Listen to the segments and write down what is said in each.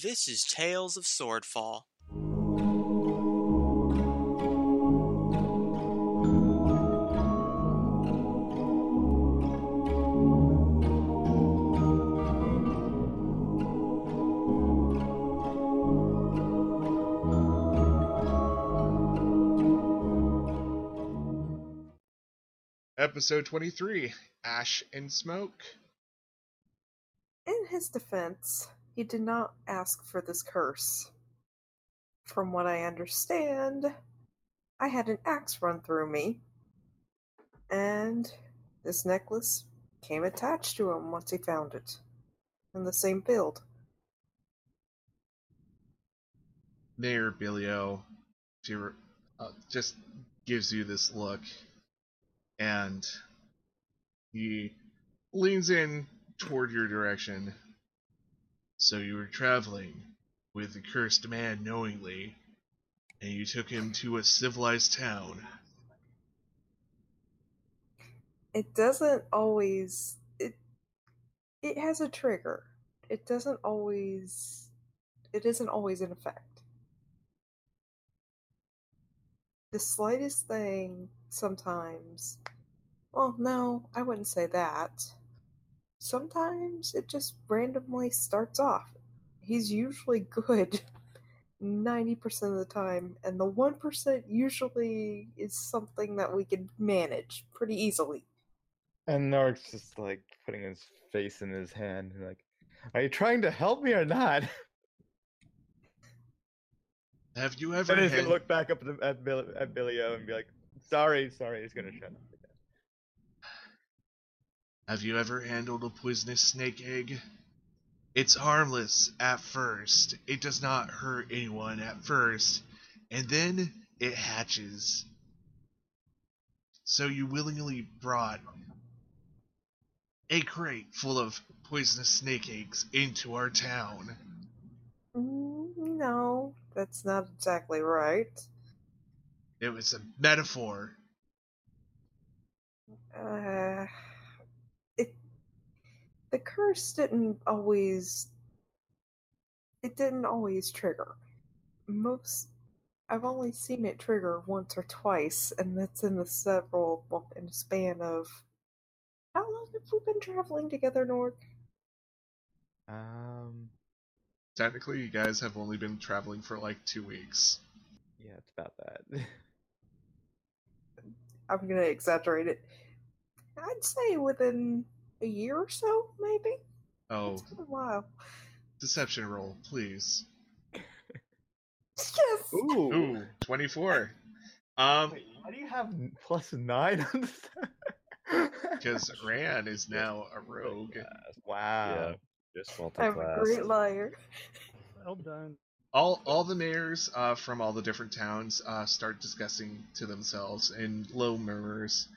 This is Tales of Swordfall. Episode 23 Ash and Smoke. In his defense, he did not ask for this curse. From what I understand, I had an axe run through me, and this necklace came attached to him once he found it. In the same field. Mayor Billio uh, just gives you this look, and he leans in toward your direction. So you were traveling with the cursed man knowingly, and you took him to a civilized town. It doesn't always it it has a trigger. It doesn't always it isn't always in effect. The slightest thing sometimes well no, I wouldn't say that. Sometimes it just randomly starts off. He's usually good 90% of the time, and the 1% usually is something that we can manage pretty easily. And Nark's just like putting his face in his hand, and like, "Are you trying to help me or not?" Have you ever And he's had, gonna look back up at, the- at, Bill, at Billy O and be like, "Sorry, sorry." He's gonna shut up. Have you ever handled a poisonous snake egg? It's harmless at first. It does not hurt anyone at first, and then it hatches. So you willingly brought a crate full of poisonous snake eggs into our town. Mm, No, that's not exactly right. It was a metaphor. Uh, the curse didn't always it didn't always trigger. Most I've only seen it trigger once or twice, and that's in the several well, in the span of how long have we been traveling together, Nord? Um, Technically, you guys have only been traveling for like two weeks. yeah, it's about that. I'm gonna exaggerate it. I'd say within a year or so, maybe. Oh, It's been a while. deception roll, please. Yes. Ooh, Ooh, 24. Um, Wait, why do you have plus nine on this? because Ran is now a rogue. wow. Yeah, just I'm a great liar. Well done. All all the mayors uh, from all the different towns uh, start discussing to themselves in low murmurs,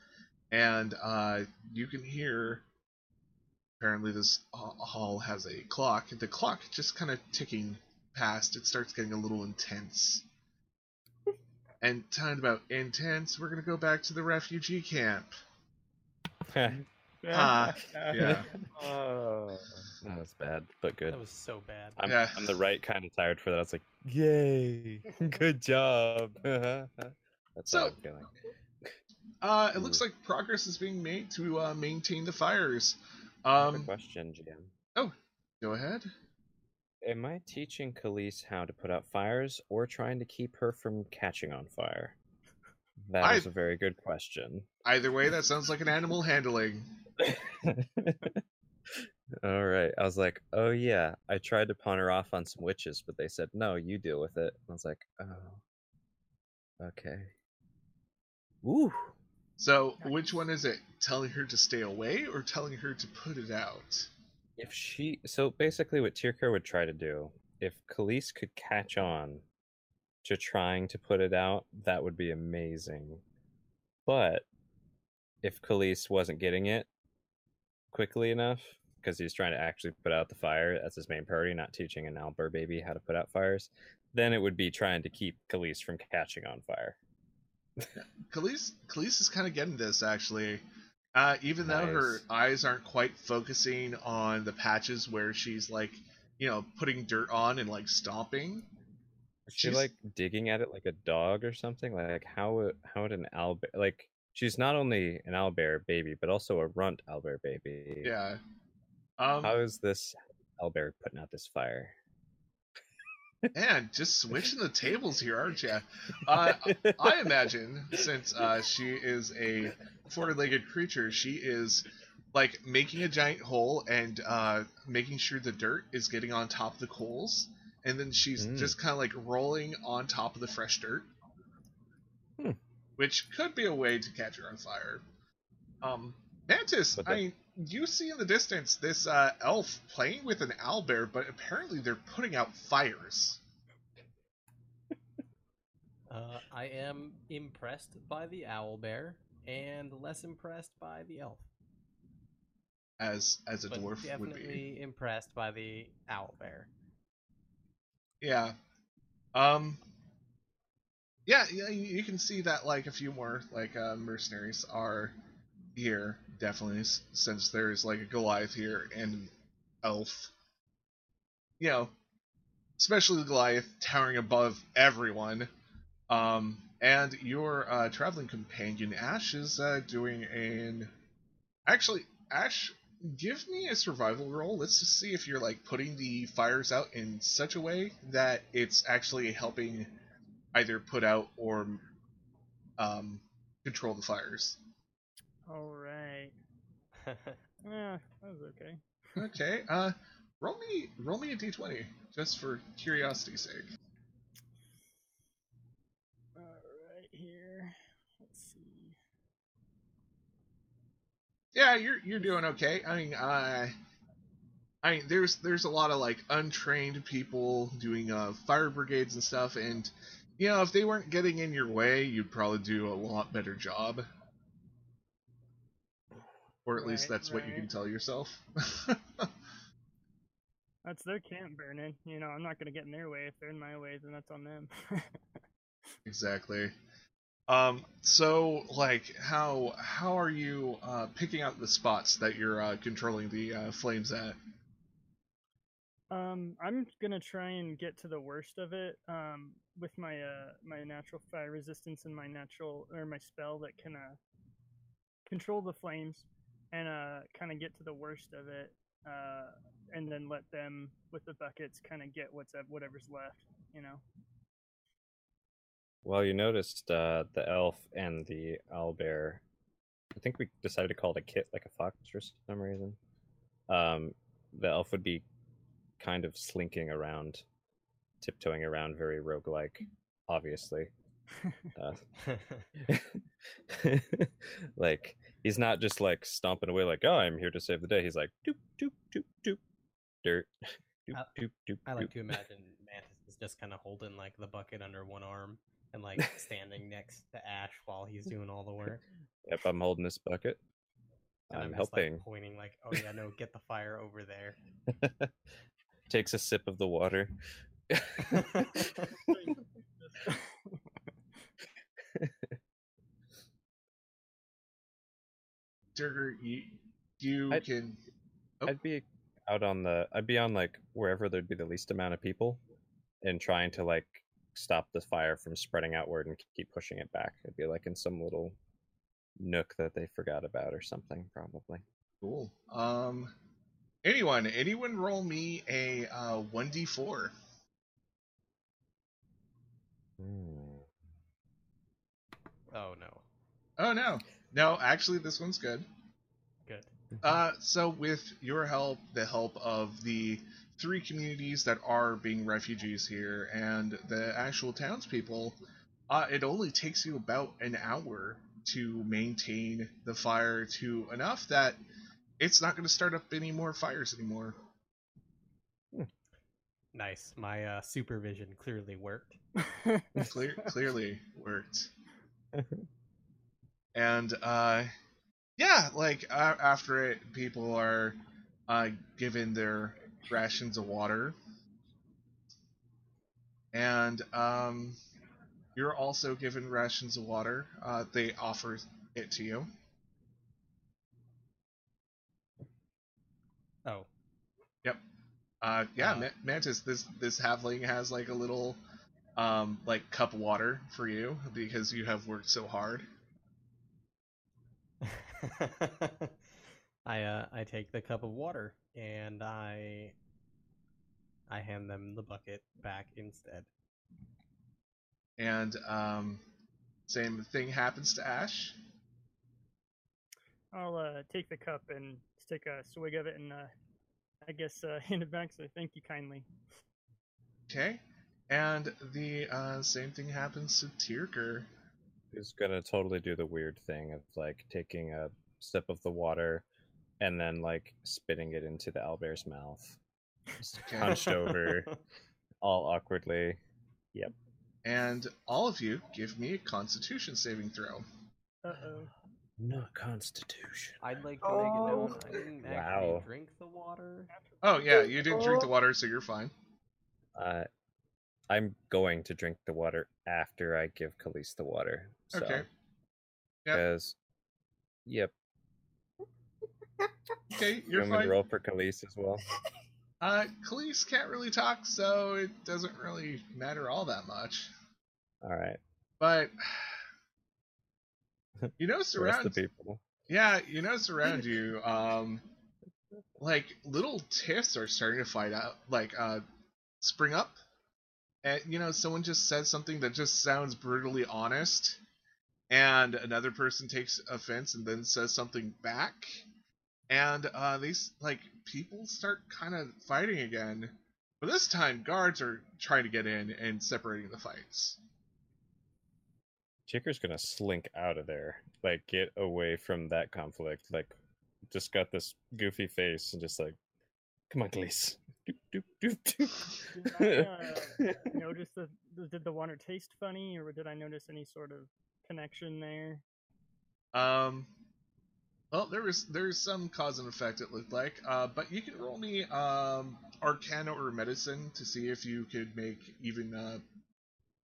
and uh, you can hear. Apparently, this hall has a clock. The clock just kind of ticking past. It starts getting a little intense. And talking about intense, we're gonna go back to the refugee camp. Ah, yeah. Oh. That was bad, but good. That was so bad. I'm, Yeah. I'm the right kind of tired for that. I was like, yay, good job. That's So- how I'm feeling. Uh, it looks like progress is being made to uh, maintain the fires. I Um, question, GM. Oh, go ahead. Am I teaching Khalees how to put out fires or trying to keep her from catching on fire? That is a very good question. Either way, that sounds like an animal handling. All right. I was like, oh yeah. I tried to pawn her off on some witches, but they said no. You deal with it. I was like, oh, okay. Ooh. So, which one is it? Telling her to stay away or telling her to put it out? If she, so basically, what Tierker would try to do, if Khalees could catch on to trying to put it out, that would be amazing. But if Khalees wasn't getting it quickly enough, because he's trying to actually put out the fire, that's his main priority, not teaching an owlbear baby how to put out fires, then it would be trying to keep Khalees from catching on fire. Khalees, Khalees is kind of getting this actually. Uh, even though her eyes aren't quite focusing on the patches where she's like, you know, putting dirt on and like stomping. Is she She's- like digging at it like a dog or something? Like how would how would an owlbear like she's not only an owlbear baby but also a runt owlbear baby. Yeah. Um, How is this owlbear putting out this fire? Man, just switching the tables here, aren't you? Uh, I imagine since uh, she is a four-legged creature, she is like making a giant hole and uh, making sure the dirt is getting on top of the coals, and then she's Mm. just kind of like rolling on top of the fresh dirt, Hmm. which could be a way to catch her on fire. Um, Mantis, But I mean, you see in the distance this uh, elf playing with an owlbear, but apparently they're putting out fires. Uh, I am impressed by the owl bear and less impressed by the elf. as as a but dwarf would be. definitely impressed by the owl bear. Yeah. Um. Yeah, yeah, you you can see that like a few more like uh, mercenaries are here definitely since there's like a Goliath here and an elf. You know, especially the Goliath towering above everyone. Um, and your uh, traveling companion Ash is uh, doing an. Actually, Ash, give me a survival roll. Let's just see if you're like putting the fires out in such a way that it's actually helping either put out or um, control the fires. All right. Yeah, that was okay. Okay. Uh, roll me roll me a d20 just for curiosity's sake. All right, here. Let's see. Yeah, you're you're doing okay. I mean, uh, I mean, there's there's a lot of like untrained people doing uh, fire brigades and stuff, and you know if they weren't getting in your way, you'd probably do a lot better job. Or at least Right, that's what you can tell yourself. That's their camp burning. You know, I'm not gonna get in their way. If they're in my way, then that's on them. exactly. Um, so like how how are you uh, picking out the spots that you're uh, controlling the uh, flames at? Um, I'm gonna try and get to the worst of it. Um, with my uh my natural fire resistance and my natural or my spell that can uh control the flames and uh kind of get to the worst of it. Uh, and then let them with the buckets kind of get what's whatever's left. You know. Well, you noticed uh, the elf and the owlbear. I think we decided to call it a kit, like a fox, for some reason. Um, the elf would be kind of slinking around, tiptoeing around, very roguelike, obviously. Uh, like he's not just like stomping away like, "Oh, I'm here to save the day." He's like, "Doop doop doop doop, dirt, doop I- doop doop." I like doop." to imagine Mantis is just kind of holding like the bucket under one arm and like standing next to Ash while he's doing all the work. Yep, I'm holding this bucket. And I'm just, like, helping. pointing like, "Oh yeah, no, get the fire over there." Takes a sip of the water. Durger, you you I- can. Oh. I'd be out on the. I'd be on like wherever there'd be the least amount of people, and trying to like stop the fire from spreading outward and keep pushing it back. It'd be like in some little nook that they forgot about or something, probably. Cool. Um, anyone, anyone, roll me a uh, one d four. Hmm. Oh no, Oh no, no. Actually, this one's good. good. Uh, so with your help, the help of the three communities that are being refugees here, and the actual townspeople, uh, it only takes you about an hour to maintain the fire to enough that it's not going to start up any more fires anymore. Nice. My uh, supervision clearly worked. Clear, clearly worked. and uh, yeah, like uh, after it, people are uh, given their rations of water, and um, you're also given rations of water. Uh, they offer it to you. Oh, Yep. Uh, yeah, Uh, Ma- Mantis. This this halfling has like a little, um, like cup of water for you because you have worked so hard. I uh I take the cup of water and I I hand them the bucket back instead. And um, same thing happens to Ash. I'll uh, take the cup and take a swig of it and uh, I guess uh, hand it back. So thank you kindly. Okay. And the uh, same thing happens to Tierker. Who's gonna totally do the weird thing of like taking a sip of the water and then like spitting it into the owlbear's mouth, just hunched over, all awkwardly. Yep. And all of you give me a Constitution saving throw. Uh oh. No constitution. I'd like to make it known Oh. I didn't Wow. actually drink the water. Oh yeah, you didn't drink the water, so you're fine. Uh, I'm going to drink the water after I give Khalees the water. So, Okay. Yep. Because, yep. Okay, You you're me fine. roll for Khalees as well? Uh, Khalees can't really talk, so it doesn't really matter all that much. All right. But you rest surround the people. yeah, you know, surround you, um, like little tiffs are starting to fight out, like uh, spring up, and you know, someone just says something that just sounds brutally honest, and another person takes offense and then says something back, and uh, these like people start kind of fighting again. But this time, guards are trying to get in and separating the fights. Chicker's gonna slink out of there, like get away from that conflict. Like, just got this goofy face and just like, come on, Khalees. Doop, doop, doop, doop. Did I uh, notice the did the water taste funny, or did I notice any sort of connection there? Um, well, there was there's some cause and effect it looked like. Uh, but you can roll me um Arcana or Medicine to see if you could make even a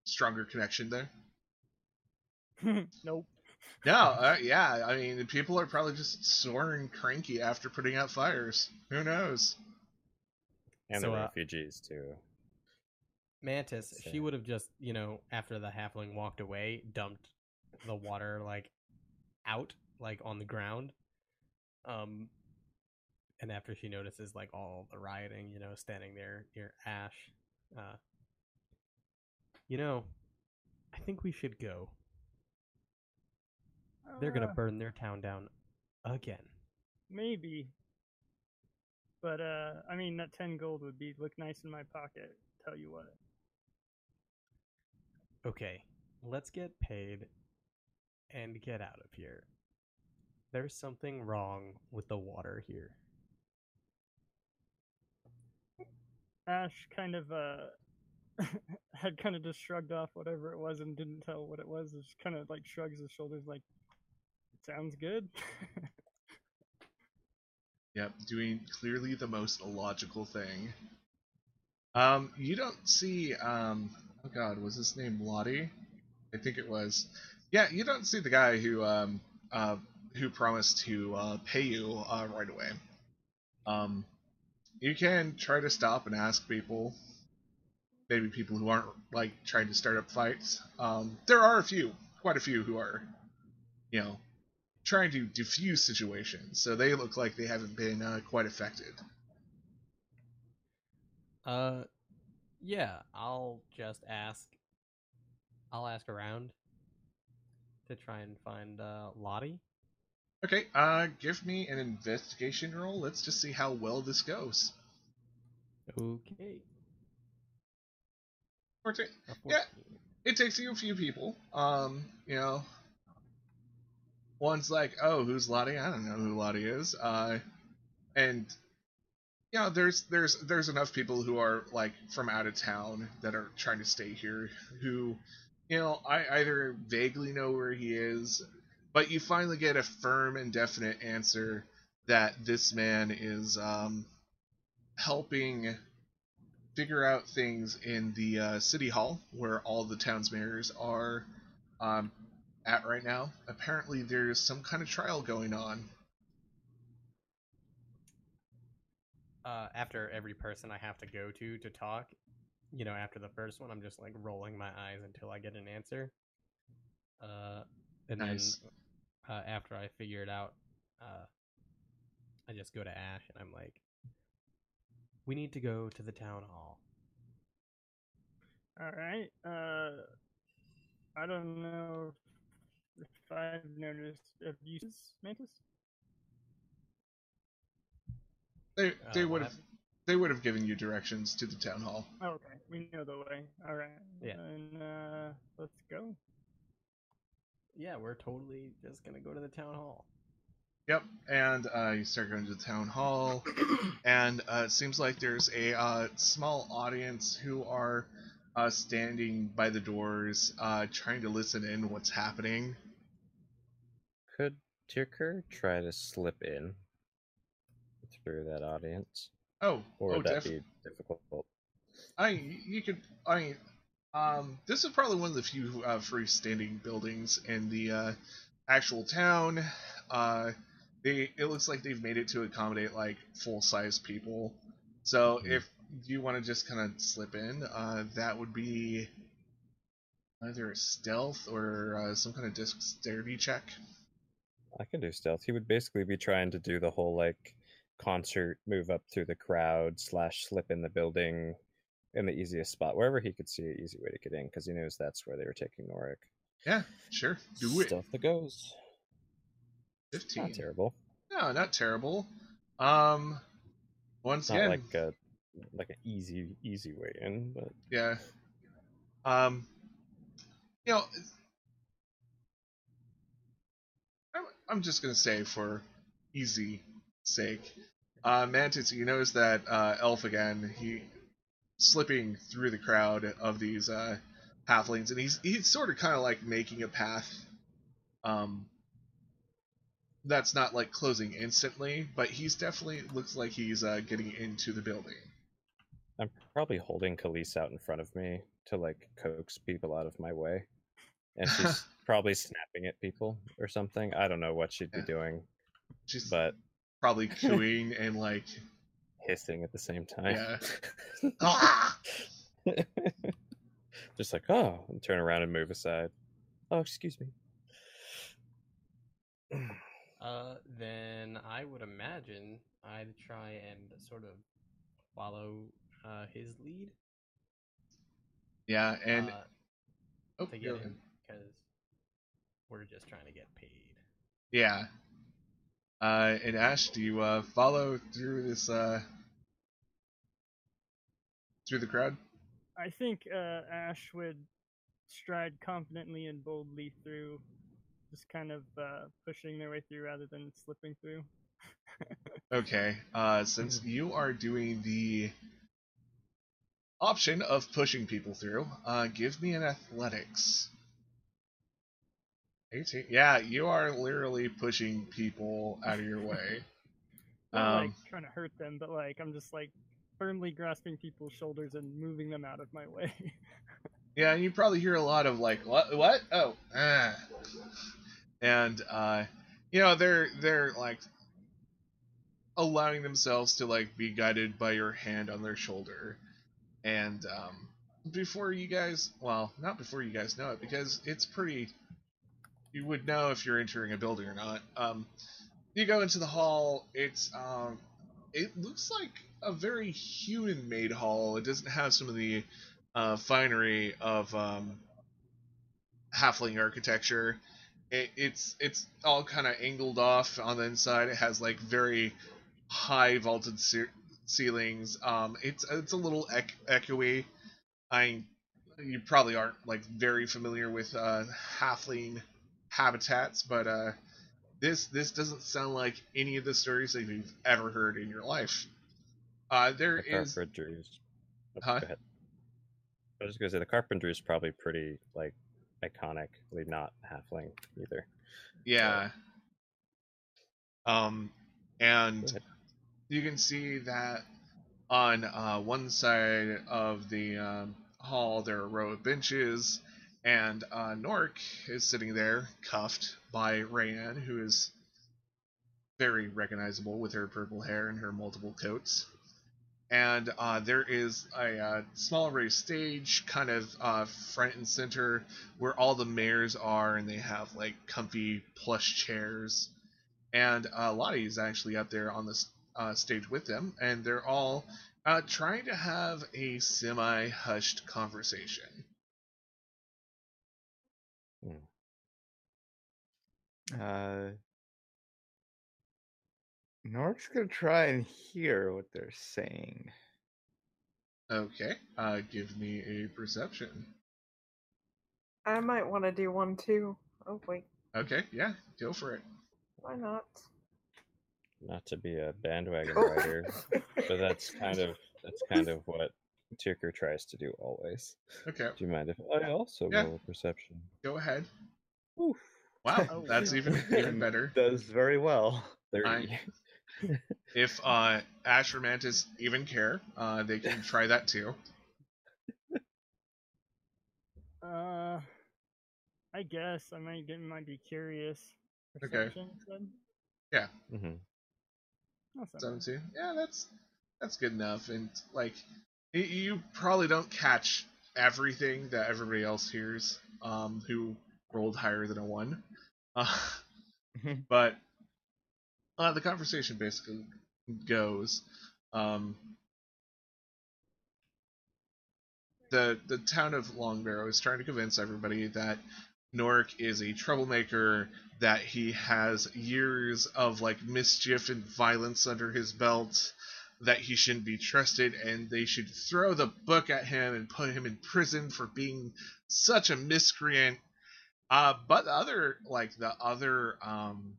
stronger connection there. nope. No, uh, yeah, I mean people are probably just sore and cranky after putting out fires. Who knows? And So, the uh, refugees too. Mantis, she would have just, you know, after the halfling walked away, dumped the water like out, like on the ground. Um and after she notices like all the rioting, you know, standing there near Ash, uh you know, I think we should go. They're gonna Uh, burn their town down again. Maybe. But uh I mean that ten gold would be look nice in my pocket, tell you what. Okay, let's get paid and get out of here. There's something wrong with the water here. Ash kind of uh had kind of just shrugged off whatever it was and didn't tell what it was. Just kind of like shrugs his shoulders like sounds good. Yep, doing clearly the most illogical thing. Um, you don't see, um, oh god, was his name Lottie? I think it was. Yeah, you don't see the guy who, um, uh, who promised to, uh, pay you, uh, right away. Um, you can try to stop and ask people, maybe people who aren't, like, trying to start up fights. Um, there are a few, quite a few who are, you know, trying to diffuse situations, so they look like they haven't been uh, quite affected. Uh, yeah, I'll just ask. I'll ask around to try and find uh, Lottie. Okay, uh, give me an investigation roll. Let's just see how well this goes. Okay. 14. a Yeah. It takes you a few people. Um, you know, one's like, "Oh, who's Lottie? I don't know who Lottie is." Uh, and you know, there's there's there's enough people who are like from out of town that are trying to stay here who, you know, I either vaguely know where he is, but you finally get a firm and definite answer that this man is um, helping figure out things in the uh, city hall where all the town's mayors are um, at right now. Apparently, there's some kind of trial going on. uh, after every person I have to go to to talk, you know, after the first one, I'm just like rolling my eyes until I get an answer. Uh, and Nice. then uh, after I figure it out, uh, I just go to Ash and I'm like, "We need to go to the town hall." All right. Uh, I don't know if I've noticed abuses, Mantis. They they Uh, would have they would have given you directions to the town hall. Oh, okay. We know the way. All right. Yeah. And uh, let's go. Yeah, we're totally just gonna go to the town hall. Yep, and uh, you start going to the town hall, and uh, it seems like there's a uh, small audience who are uh, standing by the doors, uh, trying to listen in what's happening. Could Tirker try to slip in through that audience? Oh, Or oh, would that def- be difficult? I you could I mean um this is probably one of the few uh, freestanding buildings in the uh, actual town. Uh, they it looks like they've made it to accommodate like full size people. So Mhm. if you want to just kind of slip in, uh, that would be either a stealth or uh, some kind of dexterity check. I can do stealth. He would basically be trying to do the whole like concert move up through the crowd slash slip in the building in the easiest spot wherever he could see an easy way to get in because he knows that's where they were taking Norik. Yeah, sure, do it. Stealth the goes. Fifteen. Not terrible. No, not terrible. Um, once Not again, like a like an easy easy way in, but Yeah. Um, you know, I'm, just gonna say for easy sake, uh, Mantis, you notice that uh, Elf again, he slipping through the crowd of these uh, halflings, and he's he's sort of kind of like making a path. Um, that's not like closing instantly, but he's definitely looks like he's uh, getting into the building. I'm probably holding Khalees out in front of me to like coax people out of my way. And she's probably snapping at people or something. I don't know what she'd be Yeah. doing, She's but probably cooing and like hissing at the same time. Yeah. ah! Just like, oh, and turn around and move aside. Oh, excuse me. Uh, then I would imagine I'd try and sort of follow uh, his lead. yeah, and uh, oh, to get ahead. Him because we're just trying to get paid. yeah. Uh, and Ash, do you uh, follow through this uh, through the crowd? I think uh, Ash would stride confidently and boldly through, just kind of uh, pushing their way through rather than slipping through. Okay. Uh, since you are doing the option of pushing people through, uh, give me an athletics. 18. Yeah, you are literally pushing people out of your way. Not like Um, trying to hurt them, but like I'm just like firmly grasping people's shoulders and moving them out of my way. Yeah, and you probably hear a lot of like, what, what? Oh, ah. and uh, you know they're they're like allowing themselves to like be guided by your hand on their shoulder, and um, before you guys, well, not before you guys know it, because it's pretty. You would know if you're entering a building or not. Um, you go into the hall. It's um, it looks like a very human-made hall. It doesn't have some of the uh, finery of um, halfling architecture. It, it's it's all kind of angled off on the inside. It has like very high vaulted ce- ceilings. Um, it's it's a little ec- echoey. I you probably aren't like very familiar with uh, halfling habitats, but uh, this this doesn't sound like any of the stories that you've ever heard in your life. Uh, there The is carpentries. Oh, Huh? go ahead. I was just gonna say the carpentry is probably pretty like iconically not halfling either. Yeah. Um, and you can see that on uh, one side of the um, hall there are a row of benches, and uh, Nork is sitting there, cuffed by Rayanne, who is very recognizable with her purple hair and her multiple coats. and uh, there is a uh, small raised stage, kind of uh, front and center, where all the mayors are, and they have like comfy plush chairs. And uh, Lottie is actually up there on this uh, stage with them, and they're all uh, trying to have a semi hushed conversation. Uh, Nork's gonna try and hear what they're saying. Okay, uh, give me a perception. I might want to do one too. Oh wait, Okay, yeah, go for it. why not? Not to be a bandwagon Oh. rider, but that's kind of that's kind of what Tirker tries to do always. Okay, Do you mind if I also Yeah. roll perception? go ahead. Oof, Wow, Oh, that's even even better. Does very well. thirty. If uh, Ash or Mantis even care, uh, they can try that too. Uh, I guess I might get might be curious. Okay. Perception, you said? hmm That's. Seventeen. Yeah, that's that's good enough. And like, y- you probably don't catch everything that everybody else hears. Um, who rolled higher than a one. Uh, but uh, the conversation basically goes. Um, the the town of Longbarrow is trying to convince everybody that Nork is a troublemaker, that he has years of like mischief and violence under his belt, that he shouldn't be trusted, and they should throw the book at him and put him in prison for being such a miscreant. Uh, but the other like the other um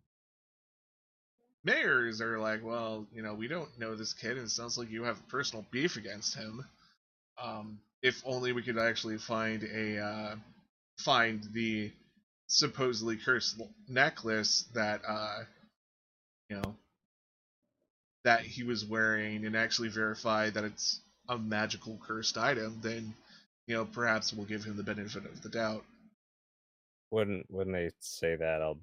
mayors are like, well, you know, we don't know this kid, and it sounds like you have personal beef against him. Um, if only we could actually find a uh, find the supposedly cursed necklace that uh, you know that he was wearing, and actually verify that it's a magical cursed item, then you know perhaps we'll give him the benefit of the doubt. When when they say that, I'll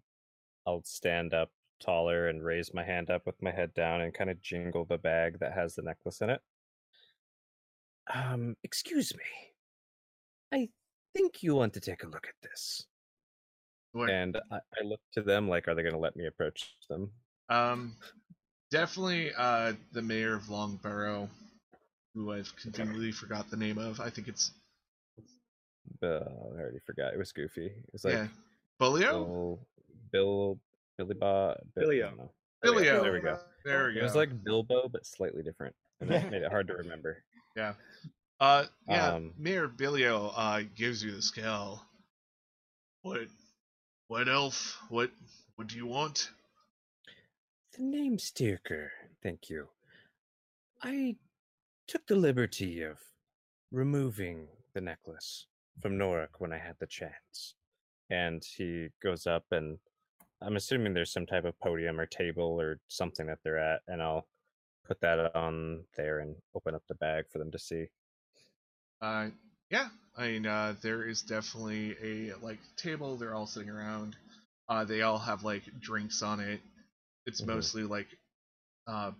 I'll stand up taller and raise my hand up with my head down and kind of jingle the bag that has the necklace in it. Um, excuse me. I think you want to take a look at this. What- And I, I look to them like, are they going to let me approach them? Um, definitely uh, the mayor of Longborough, who I've conveniently forgot the name of. I think it's Uh, I already forgot. It was Goofy. It was like yeah, Bulio. Bill, Bill, Billy Bob, Billio. No. Bilio. There we go. There we It go. was like Bilbo, but slightly different, and that made it hard to remember. yeah. Uh, yeah. Um, Mayor Bilio uh gives you the scale. What? What elf? What? What do you want? The name Stirker, thank you. I took the liberty of removing the necklace from Norik when I had the chance. And he goes up and I'm assuming there's some type of podium or table or something that they're at, and I'll put that on there and open up the bag for them to see. Uh, yeah. I mean, uh, there is definitely a like table. They're all sitting around. Uh, they all have like drinks on it. It's Mhm. mostly like, uh,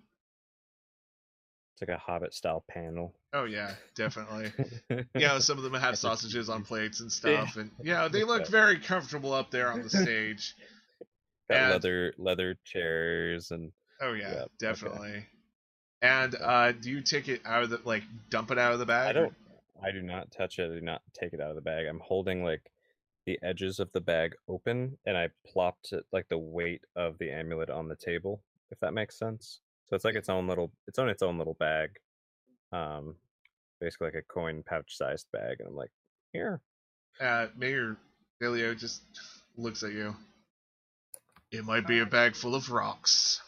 It's like a hobbit style panel. oh yeah, definitely. you know, some of them have sausages on plates and stuff, and yeah, they look very comfortable up there on the stage. Got And- leather leather chairs and Oh yeah, Yep, okay. definitely. And uh, do you take it out of the like dump it out of the bag? I don't. I do not touch it. I do not take it out of the bag. I'm holding like the edges of the bag open, and I plopped it like the weight of the amulet on the table. If that makes sense. So it's like its own little. It's on its own little bag. Um, basically like a coin pouch sized bag, and I'm like, here. Uh, Mayor Bilio just looks at you. It might be a bag full of rocks.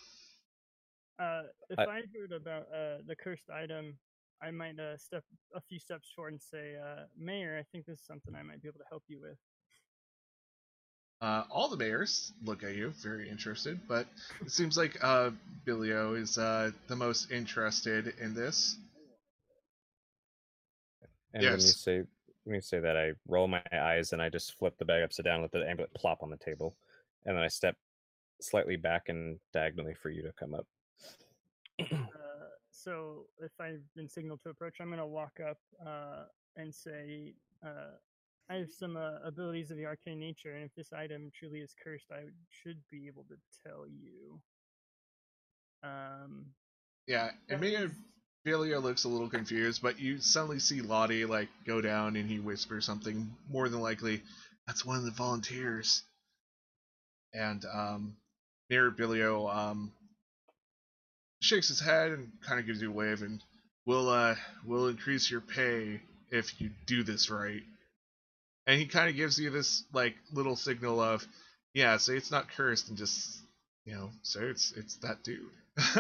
Uh, if I- I, heard about uh, the cursed item, I might uh, step a few steps forward and say, uh, Mayor, I think this is something I might be able to help you with. Uh, all the mayors look at you, very interested, but it seems like uh, Bilio is uh, the most interested in this. And when you Yes. say when you say that, I roll my eyes and I just flip the bag upside down, let the amulet plop on the table, and then I step slightly back and diagonally for you to come up. Uh, so if I've been signaled to approach, I'm gonna walk up uh, and say, uh, "I have some uh, abilities of the arcane nature, and if this item truly is cursed, I should be able to tell you." Um, Yeah, and maybe Bilio looks a little confused, but you suddenly see Lottie like go down and he whispers something. More than likely, that's one of the volunteers. And um, Bilio um, shakes his head and kind of gives you a wave, and we'll uh, we'll increase your pay if you do this right. And he kind of gives you this like little signal of, yeah, say it's not cursed, and just you know, so it's it's that dude.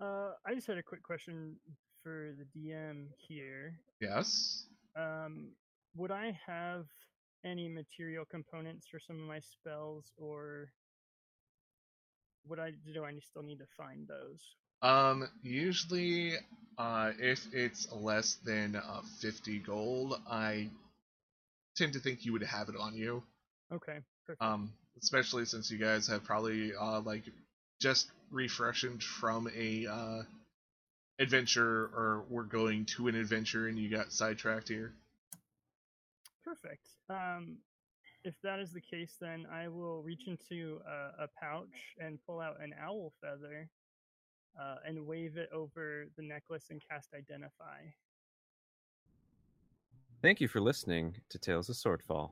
uh, I just had a quick question for the DM here. yes. Um, would I have any material components for some of my spells, or would I do I still need to find those? Um, usually, uh, if it's less than uh, 50 gold, I tend to think you would have it on you. Okay, perfect. Um, especially since you guys have probably uh, like just refreshed from a uh, adventure, or were going to an adventure and you got sidetracked here. Perfect. Um, if that is the case, then I will reach into a, a pouch and pull out an owl feather uh, and wave it over the necklace and cast Identify. Thank you for listening to Tales of Swordfall.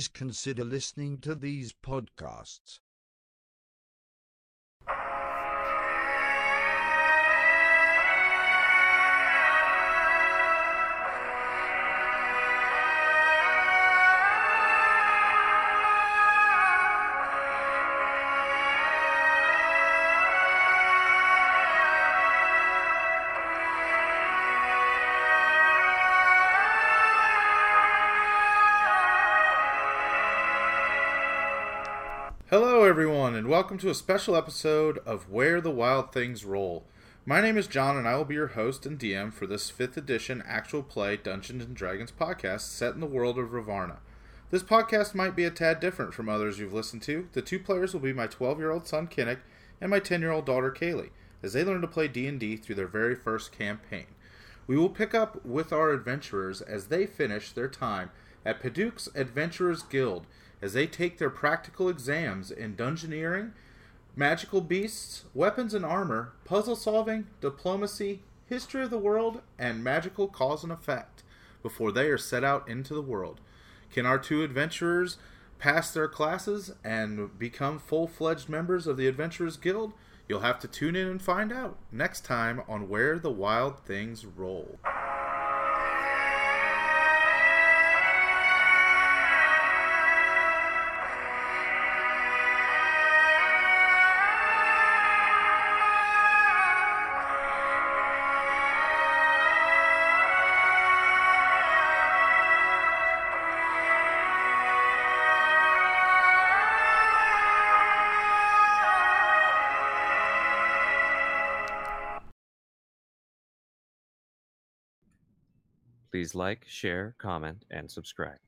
Please consider listening to these podcasts. Hello, everyone, and welcome to a special episode of Where the Wild Things Roll. My name is John, and I will be your host and DM for this 5th edition actual play Dungeons and Dragons podcast set in the world of Ravarna. This podcast might be a tad different from others you've listened to. The two players will be my 12 year old son, Kinnick, and my 10 year old daughter, Kaylee, as they learn to play D&D through their very first campaign. We will pick up with our adventurers as they finish their time at Paduke's Adventurers Guild as they take their practical exams in dungeoneering, magical beasts, weapons and armor, puzzle solving, diplomacy, history of the world, and magical cause and effect before they are set out into the world. Can our two adventurers pass their classes and become full fledged members of the Adventurers Guild? You'll have to tune in and find out next time on Where the Wild Things Roll. Please like, share, comment, and subscribe.